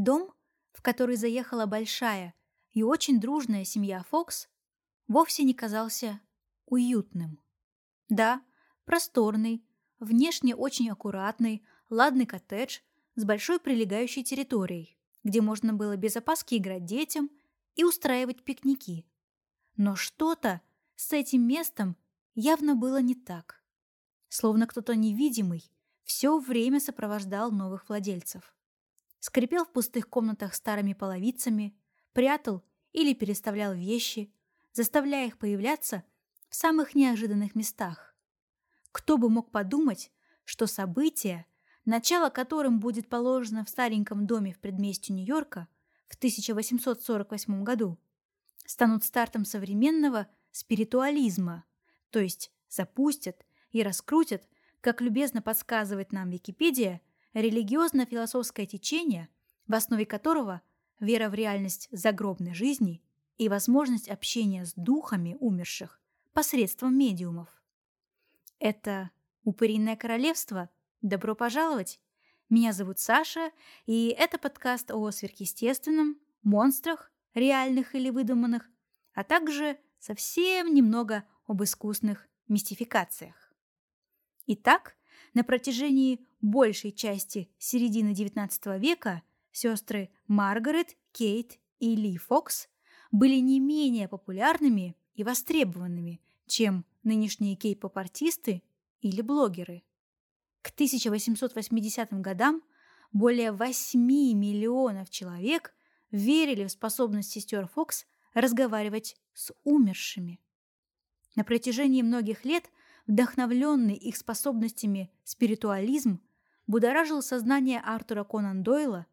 Дом, в который заехала большая и очень дружная семья Фокс, вовсе не казался уютным. Да, просторный, внешне очень аккуратный, ладный коттедж с большой прилегающей территорией, где можно было без опаски играть детям и устраивать пикники. Но что-то с этим местом явно было не так. Словно кто-то невидимый все время сопровождал новых владельцев. Скрипел в пустых комнатах старыми половицами, прятал или переставлял вещи, заставляя их появляться в самых неожиданных местах. Кто бы мог подумать, что события, начало которым будет положено в стареньком доме в предместье Нью-Йорка в 1848 году, станут стартом современного спиритуализма, то есть запустят и раскрутят, как любезно подсказывает нам Википедия, религиозно-философское течение, в основе которого вера в реальность загробной жизни и возможность общения с духами умерших посредством медиумов. Это «Упыриное королевство». Добро пожаловать! Меня зовут Саша, и это подкаст о сверхъестественном, монстрах, реальных или выдуманных, а также совсем немного об искусных мистификациях. Итак, на протяжении большей части середины XIX века сестры Маргарет, Кейт и Ли Фокс были не менее популярными и востребованными, чем нынешние кей-поп-артисты или блогеры. К 1880 годам более 8 миллионов человек верили в способность сестер Фокс разговаривать с умершими. На протяжении многих лет вдохновленный их способностями спиритуализм будоражил сознание Артура Конан Дойла,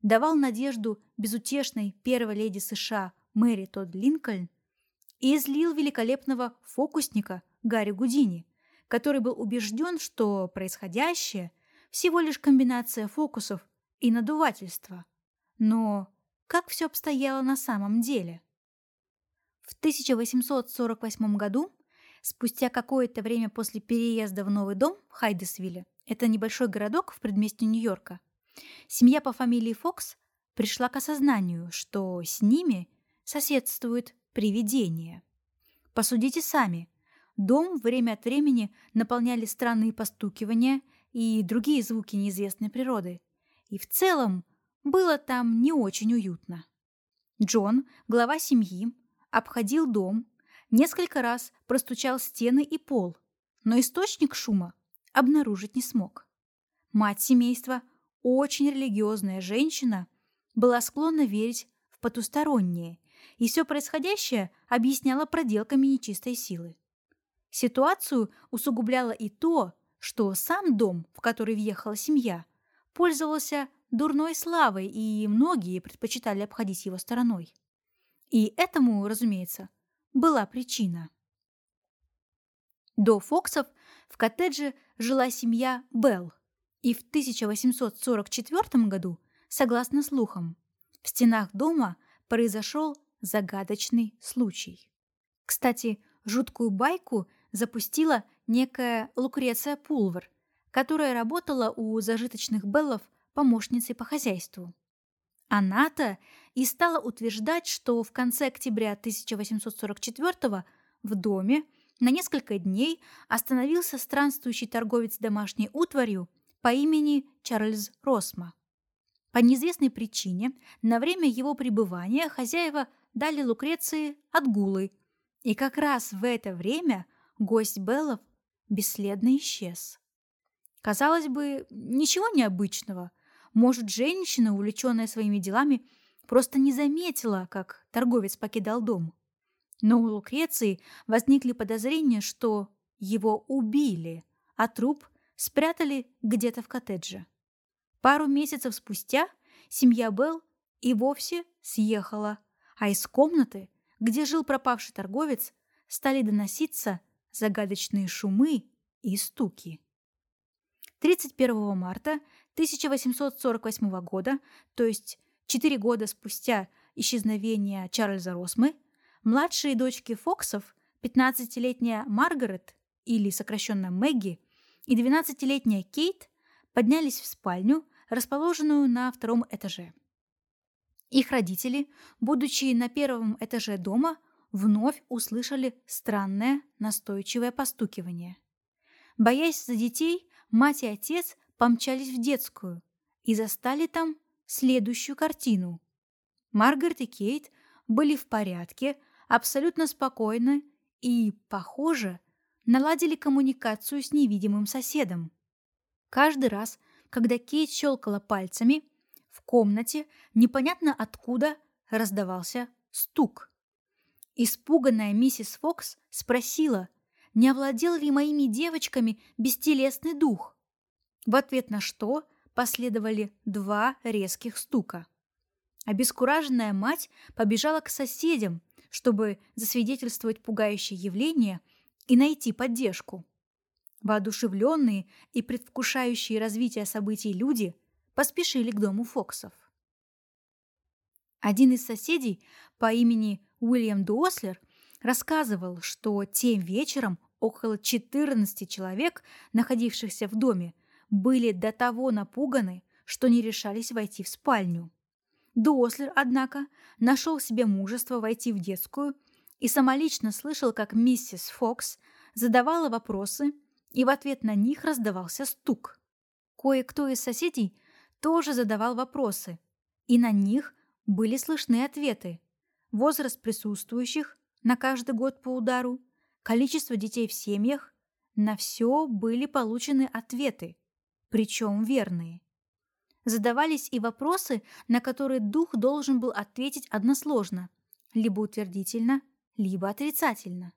давал надежду безутешной первой леди США Мэри Тодд Линкольн и излил великолепного фокусника Гарри Гудини, который был убежден, что происходящее всего лишь комбинация фокусов и надувательства. Но как все обстояло на самом деле? В 1848 году, спустя какое-то время после переезда в новый дом в Хайдесвилле, это небольшой городок в предместье Нью-Йорка, семья по фамилии Фокс пришла к осознанию, что с ними соседствует привидение. Посудите сами. Дом время от времени наполняли странные постукивания и другие звуки неизвестной природы. И в целом было там не очень уютно. Джон, глава семьи, обходил дом, несколько раз простучал стены и пол, но источник шума обнаружить не смог. Мать семейства, очень религиозная женщина, была склонна верить в потустороннее, и все происходящее объясняла проделками нечистой силы. Ситуацию усугубляло и то, что сам дом, в который въехала семья, пользовался дурной славой, и многие предпочитали обходить его стороной. И этому, разумеется, была причина. До Фоксов в коттедже жила семья Белл, и в 1844 году, согласно слухам, в стенах дома произошел загадочный случай. Кстати, жуткую байку запустила некая Лукреция Пулвер, которая работала у зажиточных Беллов помощницей по хозяйству. Она-то и стала утверждать, что в конце октября 1844 в доме на несколько дней остановился странствующий торговец домашней утварью по имени Чарльз Росма. По неизвестной причине на время его пребывания хозяева дали Лукреции отгулы, и как раз в это время гость Беллов бесследно исчез. Казалось бы, ничего необычного. Может, женщина, увлеченная своими делами, просто не заметила, как торговец покидал дом. Но у Лукреции возникли подозрения, что его убили, а труп спрятали где-то в коттедже. Пару месяцев спустя семья Белл и вовсе съехала, а из комнаты, где жил пропавший торговец, стали доноситься загадочные шумы и стуки. 31 марта 1848 года, то есть 4 года спустя исчезновения Чарльза Росмы, младшие дочки Фоксов, 15-летняя Маргарет, или сокращенно Мэгги, и 12-летняя Кейт поднялись в спальню, расположенную на втором этаже. Их родители, будучи на первом этаже дома, вновь услышали странное настойчивое постукивание. Боясь за детей, мать и отец помчались в детскую и застали там следующую картину. Маргарет и Кейт были в порядке, абсолютно спокойны и, похоже, наладили коммуникацию с невидимым соседом. Каждый раз, когда Кейт щелкала пальцами, в комнате непонятно откуда раздавался стук. Испуганная миссис Фокс спросила, не овладел ли моими девочками бестелесный дух. В ответ на что последовали два резких стука. Обескураженная мать побежала к соседям, чтобы засвидетельствовать пугающее явление и найти поддержку. Воодушевленные и предвкушающие развитие событий люди поспешили к дому Фоксов. Один из соседей по имени Уильям Дуослер рассказывал, что тем вечером около 14 человек, находившихся в доме, были до того напуганы, что не решались войти в спальню. Дуослер, однако, нашел себе мужество войти в детскую и самолично слышал, как миссис Фокс задавала вопросы, и в ответ на них раздавался стук. Кое-кто из соседей тоже задавал вопросы, и на них были слышны ответы. Возраст присутствующих на каждый год по удару, количество детей в семьях, на все были получены ответы, причем верные. Задавались и вопросы, на которые дух должен был ответить односложно, либо утвердительно, либо отрицательно.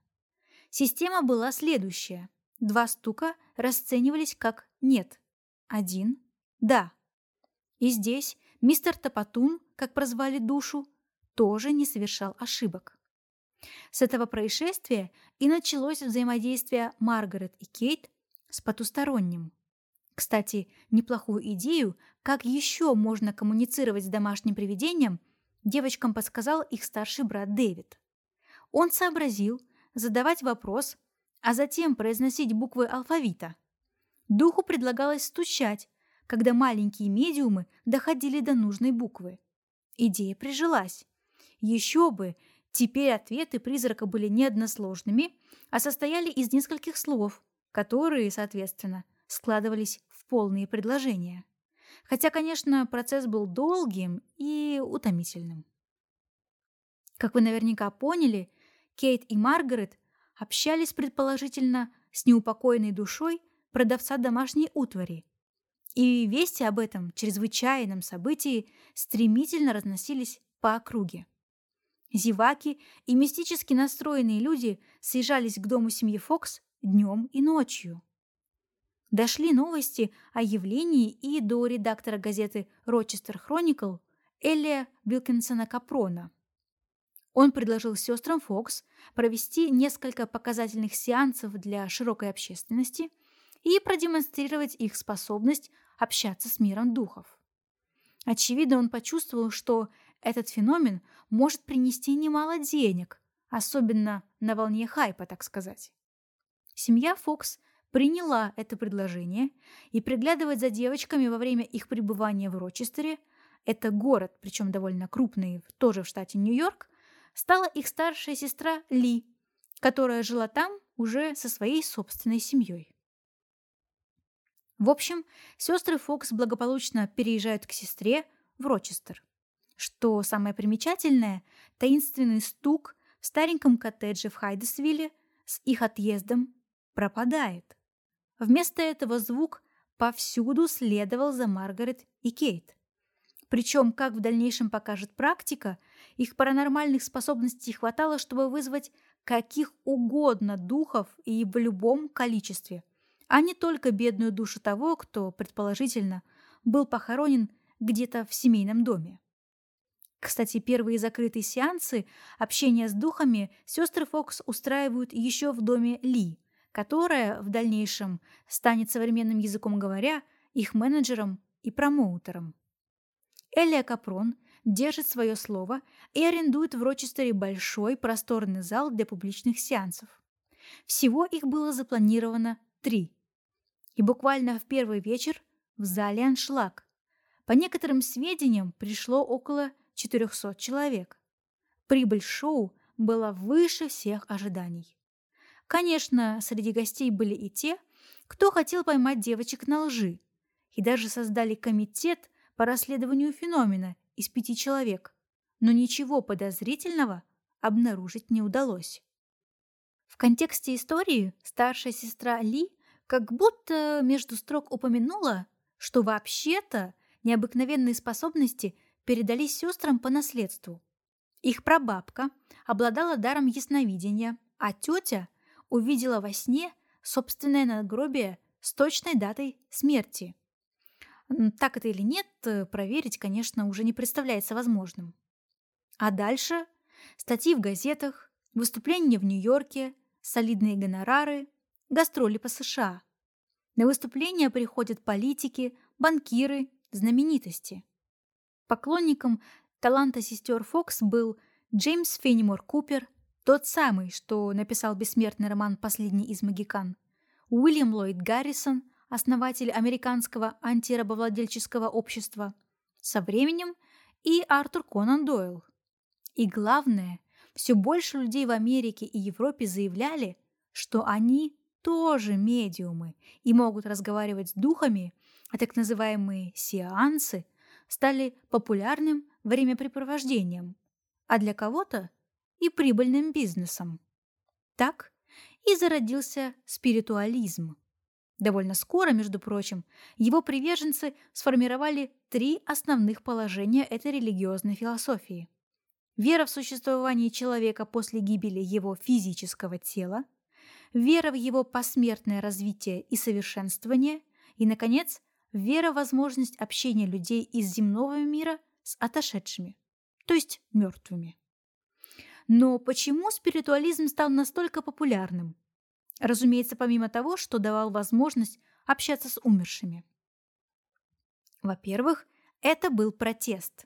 Система была следующая. Два стука расценивались как «нет», один «да». И здесь мистер Топотун, как прозвали душу, тоже не совершал ошибок. С этого происшествия и началось взаимодействие Маргарет и Кейт с потусторонним. Кстати, неплохую идею, как еще можно коммуницировать с домашним привидением, девочкам подсказал их старший брат Дэвид. Он сообразил задавать вопрос, а затем произносить буквы алфавита. Духу предлагалось стучать, когда маленькие медиумы доходили до нужной буквы. Идея прижилась. Еще бы, теперь ответы призрака были не односложными, а состояли из нескольких слов, которые, соответственно, складывались полные предложения. Хотя, конечно, процесс был долгим и утомительным. Как вы наверняка поняли, Кейт и Маргарет общались предположительно с неупокоенной душой продавца домашней утвари. И вести об этом чрезвычайном событии стремительно разносились по округе. Зеваки и мистически настроенные люди съезжались к дому семьи Фокс днем и ночью дошли новости о явлении и до редактора газеты «Рочестер Хроникл» Эллия Вилкинсона Капрона. Он предложил сестрам Фокс провести несколько показательных сеансов для широкой общественности и продемонстрировать их способность общаться с миром духов. Очевидно, он почувствовал, что этот феномен может принести немало денег, особенно на волне хайпа, так сказать. Семья Фокс приняла это предложение и приглядывать за девочками во время их пребывания в Рочестере, это город, причем довольно крупный, тоже в штате Нью-Йорк, стала их старшая сестра Ли, которая жила там уже со своей собственной семьей. В общем, сестры Фокс благополучно переезжают к сестре в Рочестер. Что самое примечательное, таинственный стук в стареньком коттедже в Хайдесвилле с их отъездом пропадает. Вместо этого звук повсюду следовал за Маргарет и Кейт. Причем, как в дальнейшем покажет практика, их паранормальных способностей хватало, чтобы вызвать каких угодно духов и в любом количестве, а не только бедную душу того, кто, предположительно, был похоронен где-то в семейном доме. Кстати, первые закрытые сеансы общения с духами сестры Фокс устраивают еще в доме Ли – которая в дальнейшем станет современным языком говоря их менеджером и промоутером. Элия Капрон держит свое слово и арендует в Рочестере большой просторный зал для публичных сеансов. Всего их было запланировано три. И буквально в первый вечер в зале аншлаг. По некоторым сведениям пришло около 400 человек. Прибыль шоу была выше всех ожиданий. Конечно, среди гостей были и те, кто хотел поймать девочек на лжи, и даже создали комитет по расследованию феномена из пяти человек, но ничего подозрительного обнаружить не удалось. В контексте истории старшая сестра Ли как будто между строк упомянула, что вообще-то необыкновенные способности передались сестрам по наследству. Их прабабка обладала даром ясновидения, а тетя увидела во сне собственное надгробие с точной датой смерти. Так это или нет, э, проверить, конечно, уже не представляется возможным. А дальше статьи в газетах, выступления в Нью-Йорке, солидные гонорары, гастроли по США. На выступления приходят политики, банкиры, знаменитости. Поклонником таланта сестер Фокс был Джеймс Феннимор Купер, тот самый, что написал бессмертный роман «Последний из магикан», Уильям Ллойд Гаррисон, основатель американского антирабовладельческого общества, со временем и Артур Конан Дойл. И главное, все больше людей в Америке и Европе заявляли, что они тоже медиумы и могут разговаривать с духами, а так называемые сеансы стали популярным времяпрепровождением, а для кого-то и прибыльным бизнесом. Так и зародился спиритуализм. Довольно скоро, между прочим, его приверженцы сформировали три основных положения этой религиозной философии. Вера в существование человека после гибели его физического тела, вера в его посмертное развитие и совершенствование и, наконец, вера в возможность общения людей из земного мира с отошедшими, то есть мертвыми. Но почему спиритуализм стал настолько популярным? Разумеется, помимо того, что давал возможность общаться с умершими. Во-первых, это был протест.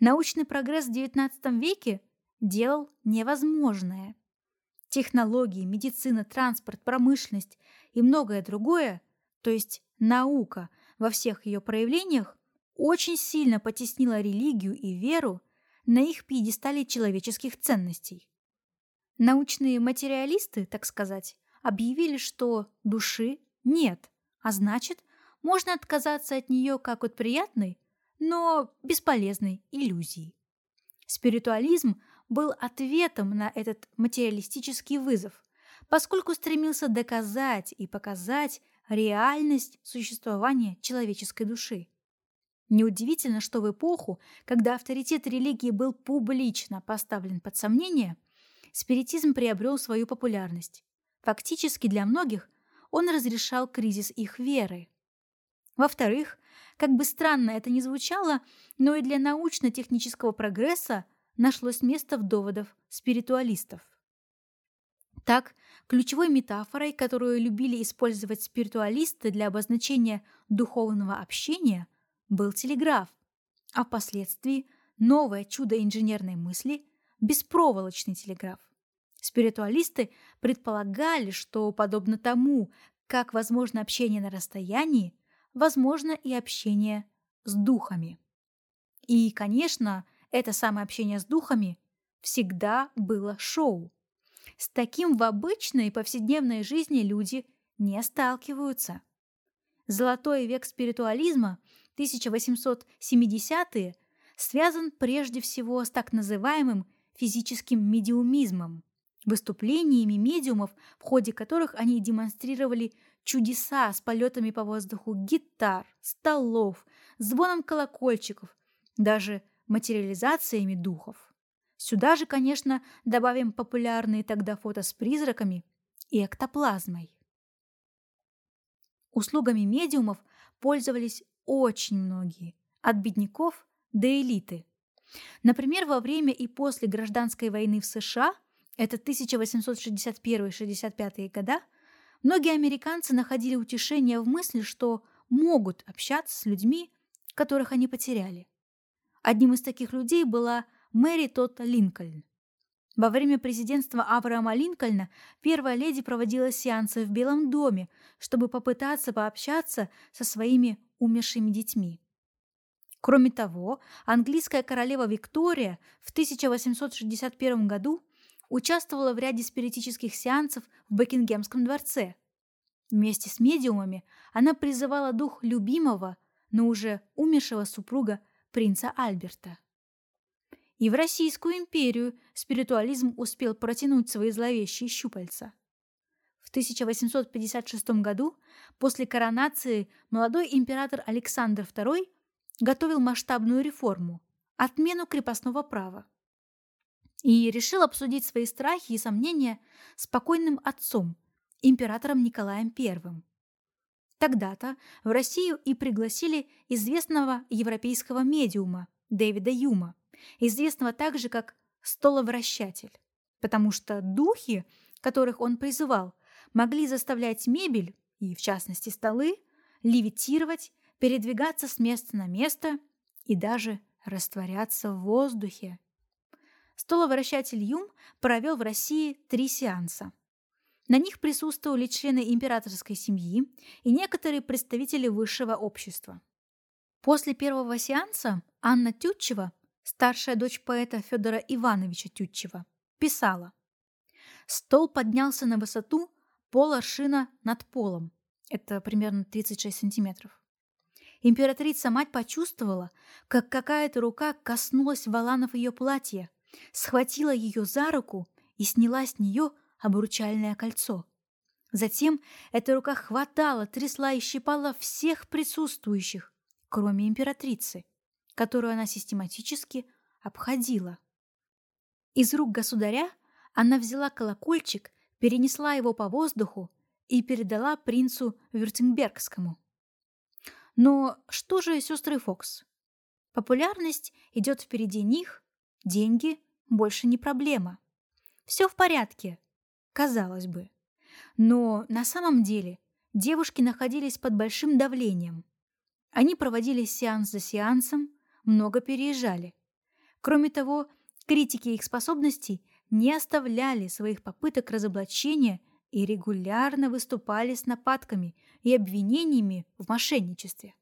Научный прогресс в XIX веке делал невозможное. Технологии, медицина, транспорт, промышленность и многое другое, то есть наука во всех ее проявлениях, очень сильно потеснила религию и веру на их пьедестале человеческих ценностей. Научные материалисты, так сказать, объявили, что души нет, а значит, можно отказаться от нее как от приятной, но бесполезной иллюзии. Спиритуализм был ответом на этот материалистический вызов, поскольку стремился доказать и показать реальность существования человеческой души. Неудивительно, что в эпоху, когда авторитет религии был публично поставлен под сомнение, спиритизм приобрел свою популярность. Фактически для многих он разрешал кризис их веры. Во-вторых, как бы странно это ни звучало, но и для научно-технического прогресса нашлось место в доводов спиритуалистов. Так, ключевой метафорой, которую любили использовать спиритуалисты для обозначения духовного общения, был телеграф, а впоследствии новое чудо инженерной мысли – беспроволочный телеграф. Спиритуалисты предполагали, что, подобно тому, как возможно общение на расстоянии, возможно и общение с духами. И, конечно, это самое общение с духами всегда было шоу. С таким в обычной повседневной жизни люди не сталкиваются. Золотой век спиритуализма, 1870-е, связан прежде всего с так называемым физическим медиумизмом, выступлениями медиумов, в ходе которых они демонстрировали чудеса с полетами по воздуху гитар, столов, звоном колокольчиков, даже материализациями духов. Сюда же, конечно, добавим популярные тогда фото с призраками и эктоплазмой. Услугами медиумов пользовались очень многие, от бедняков до элиты. Например, во время и после гражданской войны в США, это 1861-65 года, многие американцы находили утешение в мысли, что могут общаться с людьми, которых они потеряли. Одним из таких людей была Мэри Тотта Линкольн. Во время президентства Авраама Линкольна первая леди проводила сеансы в Белом доме, чтобы попытаться пообщаться со своими умершими детьми. Кроме того, английская королева Виктория в 1861 году участвовала в ряде спиритических сеансов в Бекингемском дворце. Вместе с медиумами она призывала дух любимого, но уже умершего супруга принца Альберта. И в Российскую империю спиритуализм успел протянуть свои зловещие щупальца. В 1856 году, после коронации, молодой император Александр II готовил масштабную реформу – отмену крепостного права. И решил обсудить свои страхи и сомнения с покойным отцом, императором Николаем I. Тогда-то в Россию и пригласили известного европейского медиума Дэвида Юма, известного также как «столовращатель», потому что духи, которых он призывал, могли заставлять мебель, и в частности столы, левитировать передвигаться с места на место и даже растворяться в воздухе. Столовращатель Юм провел в России три сеанса. На них присутствовали члены императорской семьи и некоторые представители высшего общества. После первого сеанса Анна Тютчева, старшая дочь поэта Федора Ивановича Тютчева, писала «Стол поднялся на высоту пол аршина над полом, это примерно 36 сантиметров. Императрица-мать почувствовала, как какая-то рука коснулась валанов ее платья, схватила ее за руку и сняла с нее обручальное кольцо. Затем эта рука хватала, трясла и щипала всех присутствующих, кроме императрицы, которую она систематически обходила. Из рук государя она взяла колокольчик, перенесла его по воздуху и передала принцу Вюртембергскому. Но что же сестры Фокс? Популярность идет впереди них, деньги больше не проблема. Все в порядке, казалось бы. Но на самом деле девушки находились под большим давлением. Они проводили сеанс за сеансом, много переезжали. Кроме того, критики их способностей не оставляли своих попыток разоблачения и регулярно выступали с нападками и обвинениями в мошенничестве.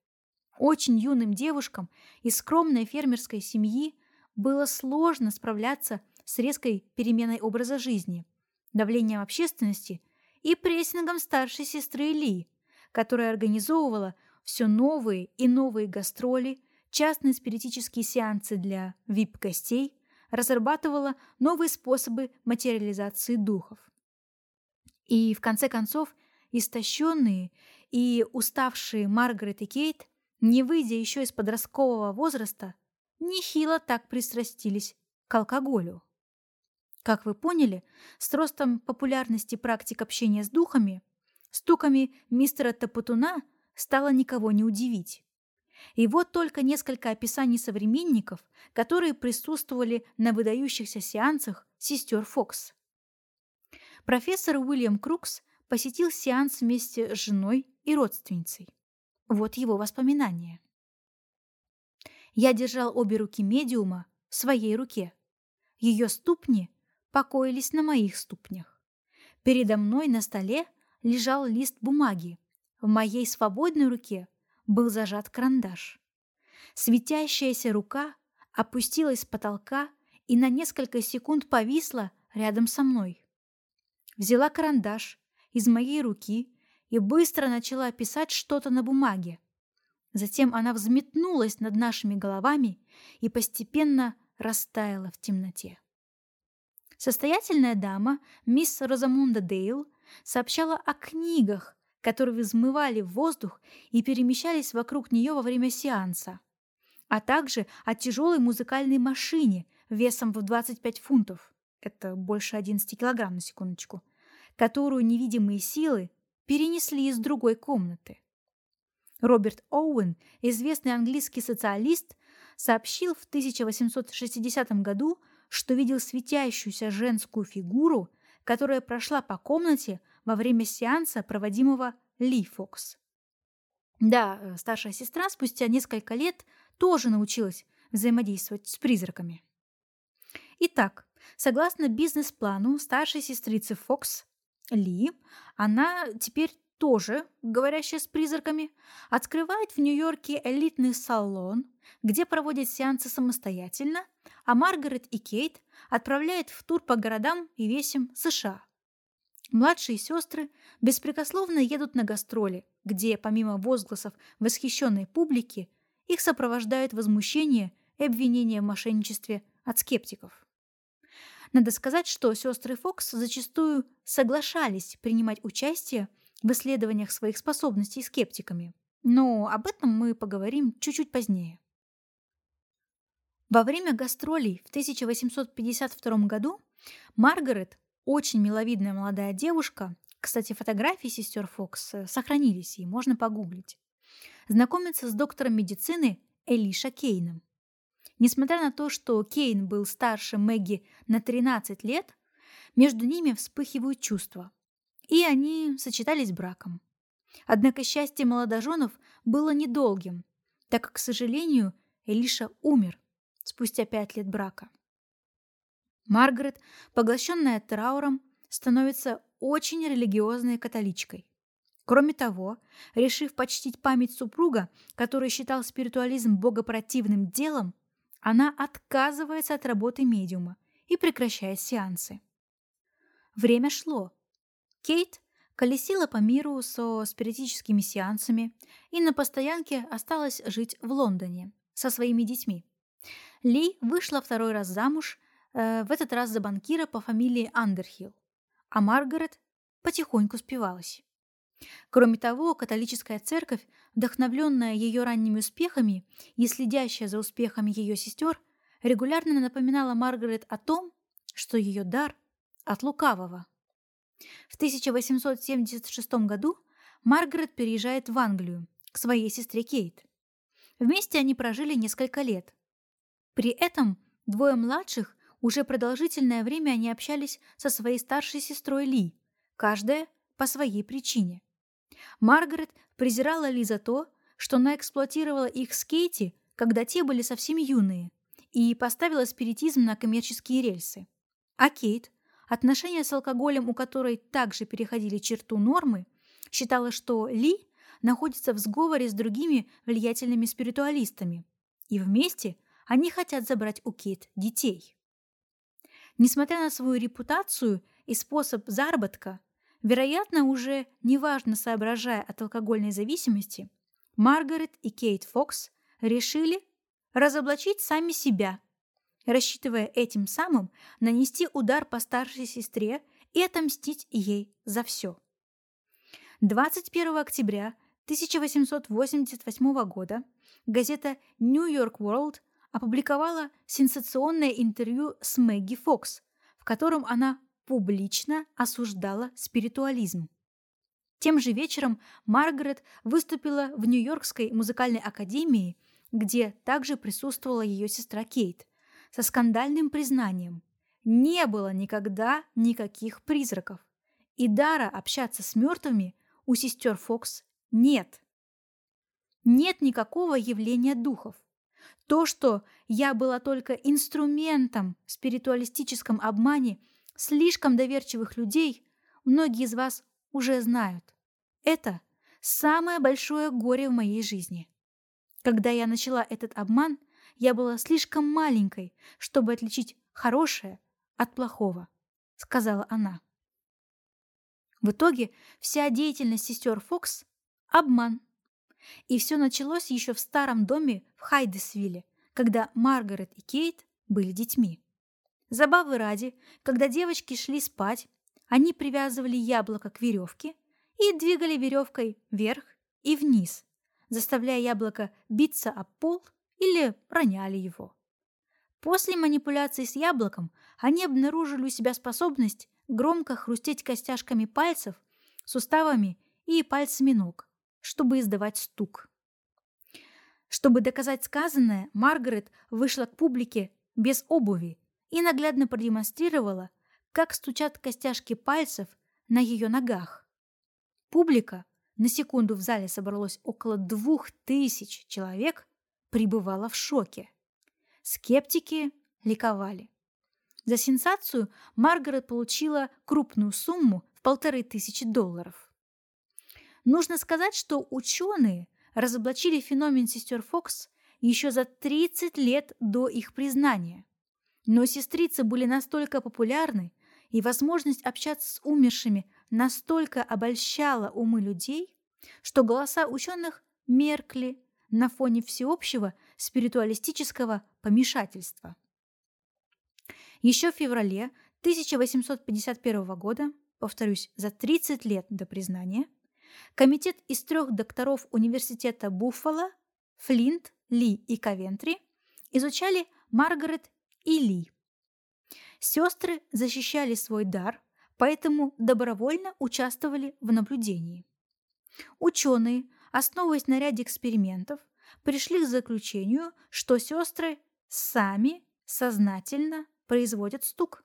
Очень юным девушкам из скромной фермерской семьи было сложно справляться с резкой переменой образа жизни, давлением общественности и прессингом старшей сестры Ли, которая организовывала все новые и новые гастроли, частные спиритические сеансы для вип-гостей, разрабатывала новые способы материализации духов. И, в конце концов, истощенные и уставшие Маргарет и Кейт, не выйдя еще из подросткового возраста, нехило так пристрастились к алкоголю. Как вы поняли, с ростом популярности практик общения с духами, стуками мистера Топотуна стало никого не удивить. И вот только несколько описаний современников, которые присутствовали на выдающихся сеансах сестер Фокс. Профессор Уильям Крукс посетил сеанс вместе с женой и родственницей. Вот его воспоминания. Я держал обе руки медиума в своей руке. Ее ступни покоились на моих ступнях. Передо мной на столе лежал лист бумаги. В моей свободной руке был зажат карандаш. Светящаяся рука опустилась с потолка и на несколько секунд повисла рядом со мной взяла карандаш из моей руки и быстро начала писать что-то на бумаге. Затем она взметнулась над нашими головами и постепенно растаяла в темноте. Состоятельная дама, мисс Розамунда Дейл, сообщала о книгах, которые взмывали в воздух и перемещались вокруг нее во время сеанса, а также о тяжелой музыкальной машине весом в 25 фунтов. Это больше 11 килограмм на секундочку которую невидимые силы перенесли из другой комнаты. Роберт Оуэн, известный английский социалист, сообщил в 1860 году, что видел светящуюся женскую фигуру, которая прошла по комнате во время сеанса, проводимого Ли Фокс. Да, э, старшая сестра спустя несколько лет тоже научилась взаимодействовать с призраками. Итак, согласно бизнес-плану старшей сестрицы Фокс, ли, она теперь тоже говорящая с призраками, открывает в Нью-Йорке элитный салон, где проводят сеансы самостоятельно, а Маргарет и Кейт отправляет в тур по городам и весям США. Младшие сестры беспрекословно едут на гастроли, где, помимо возгласов восхищенной публики, их сопровождает возмущение и обвинение в мошенничестве от скептиков. Надо сказать, что сестры Фокс зачастую соглашались принимать участие в исследованиях своих способностей скептиками, но об этом мы поговорим чуть-чуть позднее. Во время гастролей в 1852 году Маргарет, очень миловидная молодая девушка, кстати, фотографии сестер Фокс сохранились, и можно погуглить, знакомится с доктором медицины Элиша Кейном. Несмотря на то, что Кейн был старше Мэгги на 13 лет, между ними вспыхивают чувства, и они сочетались браком. Однако счастье молодоженов было недолгим, так как, к сожалению, Элиша умер спустя пять лет брака. Маргарет, поглощенная трауром, становится очень религиозной католичкой. Кроме того, решив почтить память супруга, который считал спиритуализм богопротивным делом, она отказывается от работы медиума и прекращает сеансы. Время шло. Кейт колесила по миру со спиритическими сеансами и на постоянке осталась жить в Лондоне со своими детьми. Ли вышла второй раз замуж, э, в этот раз за банкира по фамилии Андерхилл, а Маргарет потихоньку спивалась. Кроме того, католическая церковь, вдохновленная ее ранними успехами и следящая за успехами ее сестер, регулярно напоминала Маргарет о том, что ее дар от лукавого. В 1876 году Маргарет переезжает в Англию к своей сестре Кейт. Вместе они прожили несколько лет. При этом двое младших уже продолжительное время они общались со своей старшей сестрой Ли, каждая по своей причине. Маргарет презирала Ли за то, что она эксплуатировала их с Кейти, когда те были совсем юные, и поставила спиритизм на коммерческие рельсы. А Кейт, отношения с алкоголем у которой также переходили черту нормы, считала, что Ли находится в сговоре с другими влиятельными спиритуалистами, и вместе они хотят забрать у Кейт детей. Несмотря на свою репутацию и способ заработка, вероятно, уже неважно соображая от алкогольной зависимости, Маргарет и Кейт Фокс решили разоблачить сами себя, рассчитывая этим самым нанести удар по старшей сестре и отомстить ей за все. 21 октября 1888 года газета New York World опубликовала сенсационное интервью с Мэгги Фокс, в котором она публично осуждала спиритуализм. Тем же вечером Маргарет выступила в Нью-Йоркской музыкальной академии, где также присутствовала ее сестра Кейт, со скандальным признанием. Не было никогда никаких призраков. И дара общаться с мертвыми у сестер Фокс нет. Нет никакого явления духов. То, что я была только инструментом в спиритуалистическом обмане слишком доверчивых людей, многие из вас уже знают. Это самое большое горе в моей жизни. Когда я начала этот обман, я была слишком маленькой, чтобы отличить хорошее от плохого, сказала она. В итоге вся деятельность сестер Фокс – обман. И все началось еще в старом доме в Хайдесвилле, когда Маргарет и Кейт были детьми. Забавы ради, когда девочки шли спать, они привязывали яблоко к веревке и двигали веревкой вверх и вниз, заставляя яблоко биться об пол или роняли его. После манипуляций с яблоком они обнаружили у себя способность громко хрустеть костяшками пальцев, суставами и пальцами ног, чтобы издавать стук. Чтобы доказать сказанное, Маргарет вышла к публике без обуви и наглядно продемонстрировала, как стучат костяшки пальцев на ее ногах. Публика, на секунду в зале собралось около двух тысяч человек, пребывала в шоке. Скептики ликовали. За сенсацию Маргарет получила крупную сумму в полторы тысячи долларов. Нужно сказать, что ученые разоблачили феномен сестер Фокс еще за 30 лет до их признания. Но сестрицы были настолько популярны, и возможность общаться с умершими настолько обольщала умы людей, что голоса ученых меркли на фоне всеобщего спиритуалистического помешательства. Еще в феврале 1851 года, повторюсь, за 30 лет до признания, комитет из трех докторов университета Буффало, Флинт, Ли и Ковентри изучали Маргарет и Ли. Сестры защищали свой дар, поэтому добровольно участвовали в наблюдении. Ученые, основываясь на ряде экспериментов, пришли к заключению, что сестры сами сознательно производят стук.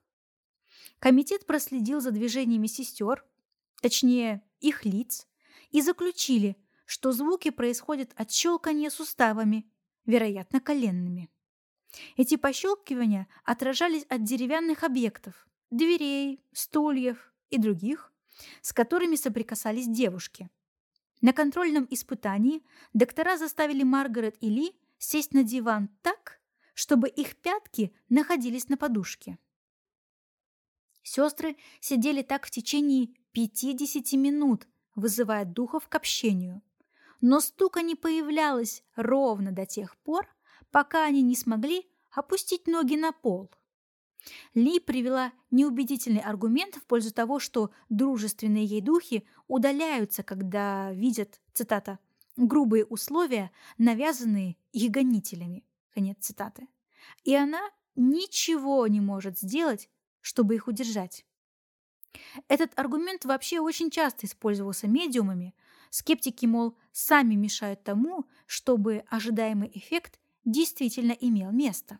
Комитет проследил за движениями сестер, точнее их лиц, и заключили, что звуки происходят от щелкания суставами, вероятно, коленными. Эти пощелкивания отражались от деревянных объектов, дверей, стульев и других, с которыми соприкасались девушки. На контрольном испытании доктора заставили Маргарет и Ли сесть на диван так, чтобы их пятки находились на подушке. Сестры сидели так в течение 50 минут, вызывая духов к общению. Но стука не появлялось ровно до тех пор, пока они не смогли опустить ноги на пол. Ли привела неубедительный аргумент в пользу того, что дружественные ей духи удаляются, когда видят, цитата, «грубые условия, навязанные их гонителями». Конец цитаты. И она ничего не может сделать, чтобы их удержать. Этот аргумент вообще очень часто использовался медиумами. Скептики, мол, сами мешают тому, чтобы ожидаемый эффект действительно имел место.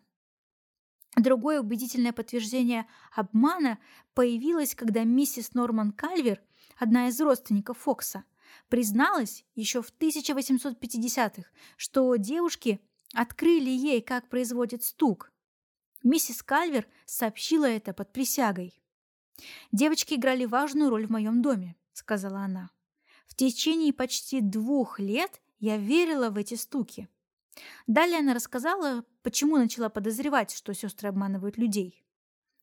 Другое убедительное подтверждение обмана появилось, когда миссис Норман Кальвер, одна из родственников Фокса, призналась еще в 1850-х, что девушки открыли ей, как производит стук. Миссис Кальвер сообщила это под присягой. «Девочки играли важную роль в моем доме», — сказала она. «В течение почти двух лет я верила в эти стуки. Далее она рассказала, почему начала подозревать, что сестры обманывают людей.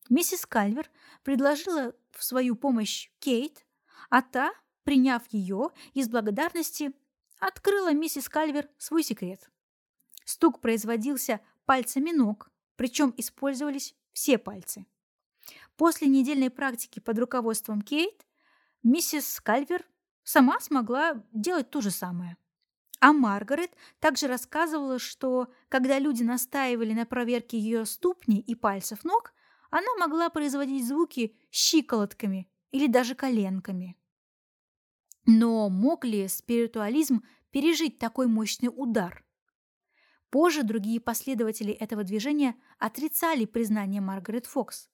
Миссис Кальвер предложила в свою помощь Кейт, а та, приняв ее, из благодарности открыла миссис Кальвер свой секрет. Стук производился пальцами ног, причем использовались все пальцы. После недельной практики под руководством Кейт, миссис Кальвер сама смогла делать то же самое. А Маргарет также рассказывала, что когда люди настаивали на проверке ее ступней и пальцев ног, она могла производить звуки щиколотками или даже коленками. Но мог ли спиритуализм пережить такой мощный удар? Позже другие последователи этого движения отрицали признание Маргарет Фокс.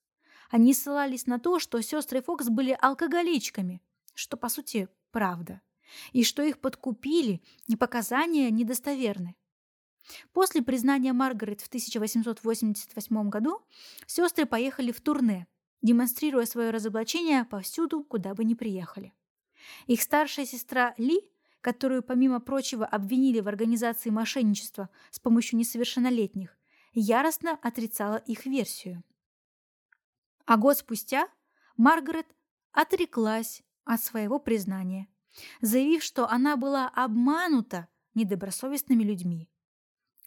Они ссылались на то, что сестры Фокс были алкоголичками, что, по сути, правда и что их подкупили, и показания недостоверны. После признания Маргарет в 1888 году сестры поехали в турне, демонстрируя свое разоблачение повсюду, куда бы ни приехали. Их старшая сестра Ли, которую, помимо прочего, обвинили в организации мошенничества с помощью несовершеннолетних, яростно отрицала их версию. А год спустя Маргарет отреклась от своего признания заявив, что она была обманута недобросовестными людьми.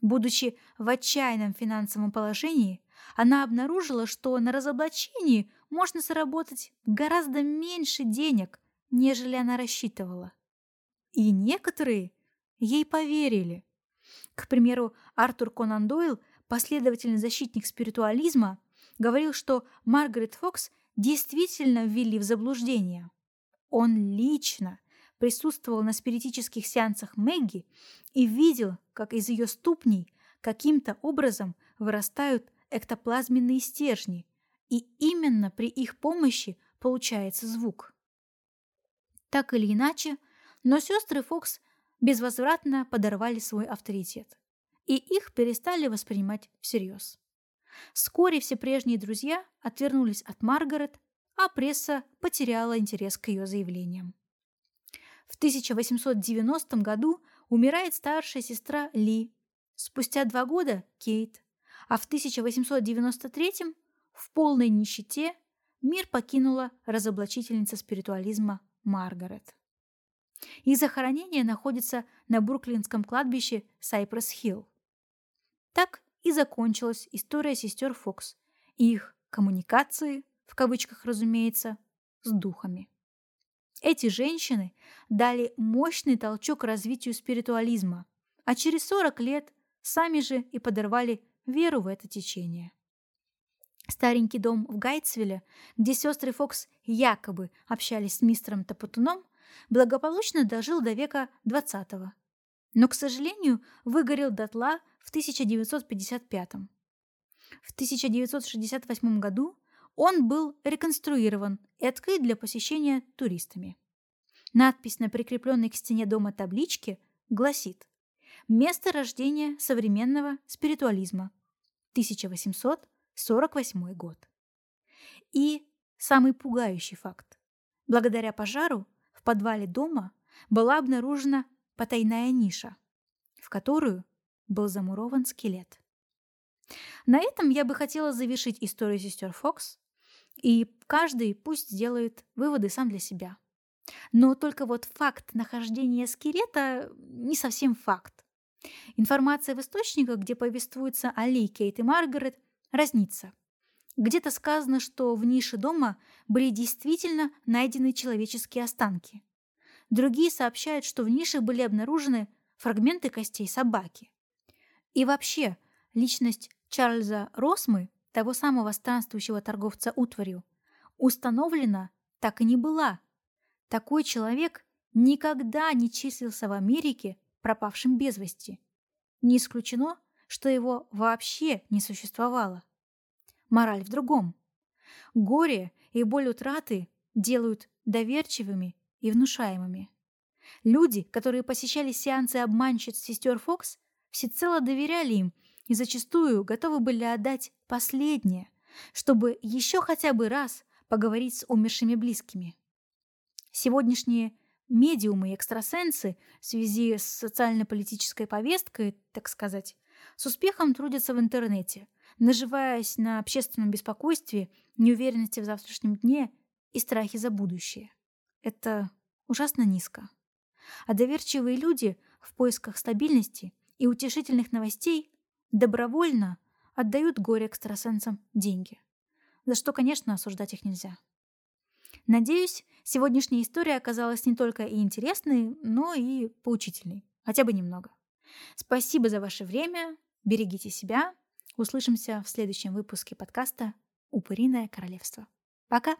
Будучи в отчаянном финансовом положении, она обнаружила, что на разоблачении можно заработать гораздо меньше денег, нежели она рассчитывала. И некоторые ей поверили. К примеру, Артур Конан Дойл, последовательный защитник спиритуализма, говорил, что Маргарет Фокс действительно ввели в заблуждение. Он лично присутствовал на спиритических сеансах Мэгги и видел, как из ее ступней каким-то образом вырастают эктоплазменные стержни, и именно при их помощи получается звук. Так или иначе, но сестры Фокс безвозвратно подорвали свой авторитет, и их перестали воспринимать всерьез. Вскоре все прежние друзья отвернулись от Маргарет, а пресса потеряла интерес к ее заявлениям. В 1890 году умирает старшая сестра Ли. Спустя два года – Кейт. А в 1893 в полной нищете мир покинула разоблачительница спиритуализма Маргарет. Их захоронение находится на Бруклинском кладбище Сайпресс-Хилл. Так и закончилась история сестер Фокс и их коммуникации, в кавычках разумеется, с духами. Эти женщины дали мощный толчок развитию спиритуализма, а через 40 лет сами же и подорвали веру в это течение. Старенький дом в Гайтсвилле, где сестры Фокс якобы общались с мистером Топотуном, благополучно дожил до века XX. Но, к сожалению, выгорел дотла в 1955. В 1968 году он был реконструирован и открыт для посещения туристами. Надпись на прикрепленной к стене дома табличке гласит «Место рождения современного спиритуализма. 1848 год». И самый пугающий факт. Благодаря пожару в подвале дома была обнаружена потайная ниша, в которую был замурован скелет. На этом я бы хотела завершить историю сестер Фокс, и каждый пусть сделает выводы сам для себя. Но только вот факт нахождения скелета не совсем факт. Информация в источниках, где повествуется о Ли, Кейт и Маргарет, разнится. Где-то сказано, что в нише дома были действительно найдены человеческие останки. Другие сообщают, что в нише были обнаружены фрагменты костей собаки. И вообще, личность Чарльза Росмы, того самого странствующего торговца утварью, установлена так и не была. Такой человек никогда не числился в Америке пропавшим без вести. Не исключено, что его вообще не существовало. Мораль в другом. Горе и боль утраты делают доверчивыми и внушаемыми. Люди, которые посещали сеансы обманщиц сестер Фокс, всецело доверяли им и зачастую готовы были отдать последнее, чтобы еще хотя бы раз поговорить с умершими близкими. Сегодняшние медиумы и экстрасенсы в связи с социально-политической повесткой, так сказать, с успехом трудятся в интернете, наживаясь на общественном беспокойстве, неуверенности в завтрашнем дне и страхе за будущее. Это ужасно низко. А доверчивые люди в поисках стабильности и утешительных новостей добровольно отдают горе-экстрасенсам деньги, за что, конечно, осуждать их нельзя. Надеюсь, сегодняшняя история оказалась не только и интересной, но и поучительной, хотя бы немного. Спасибо за ваше время, берегите себя, услышимся в следующем выпуске подкаста «Упыриное королевство». Пока!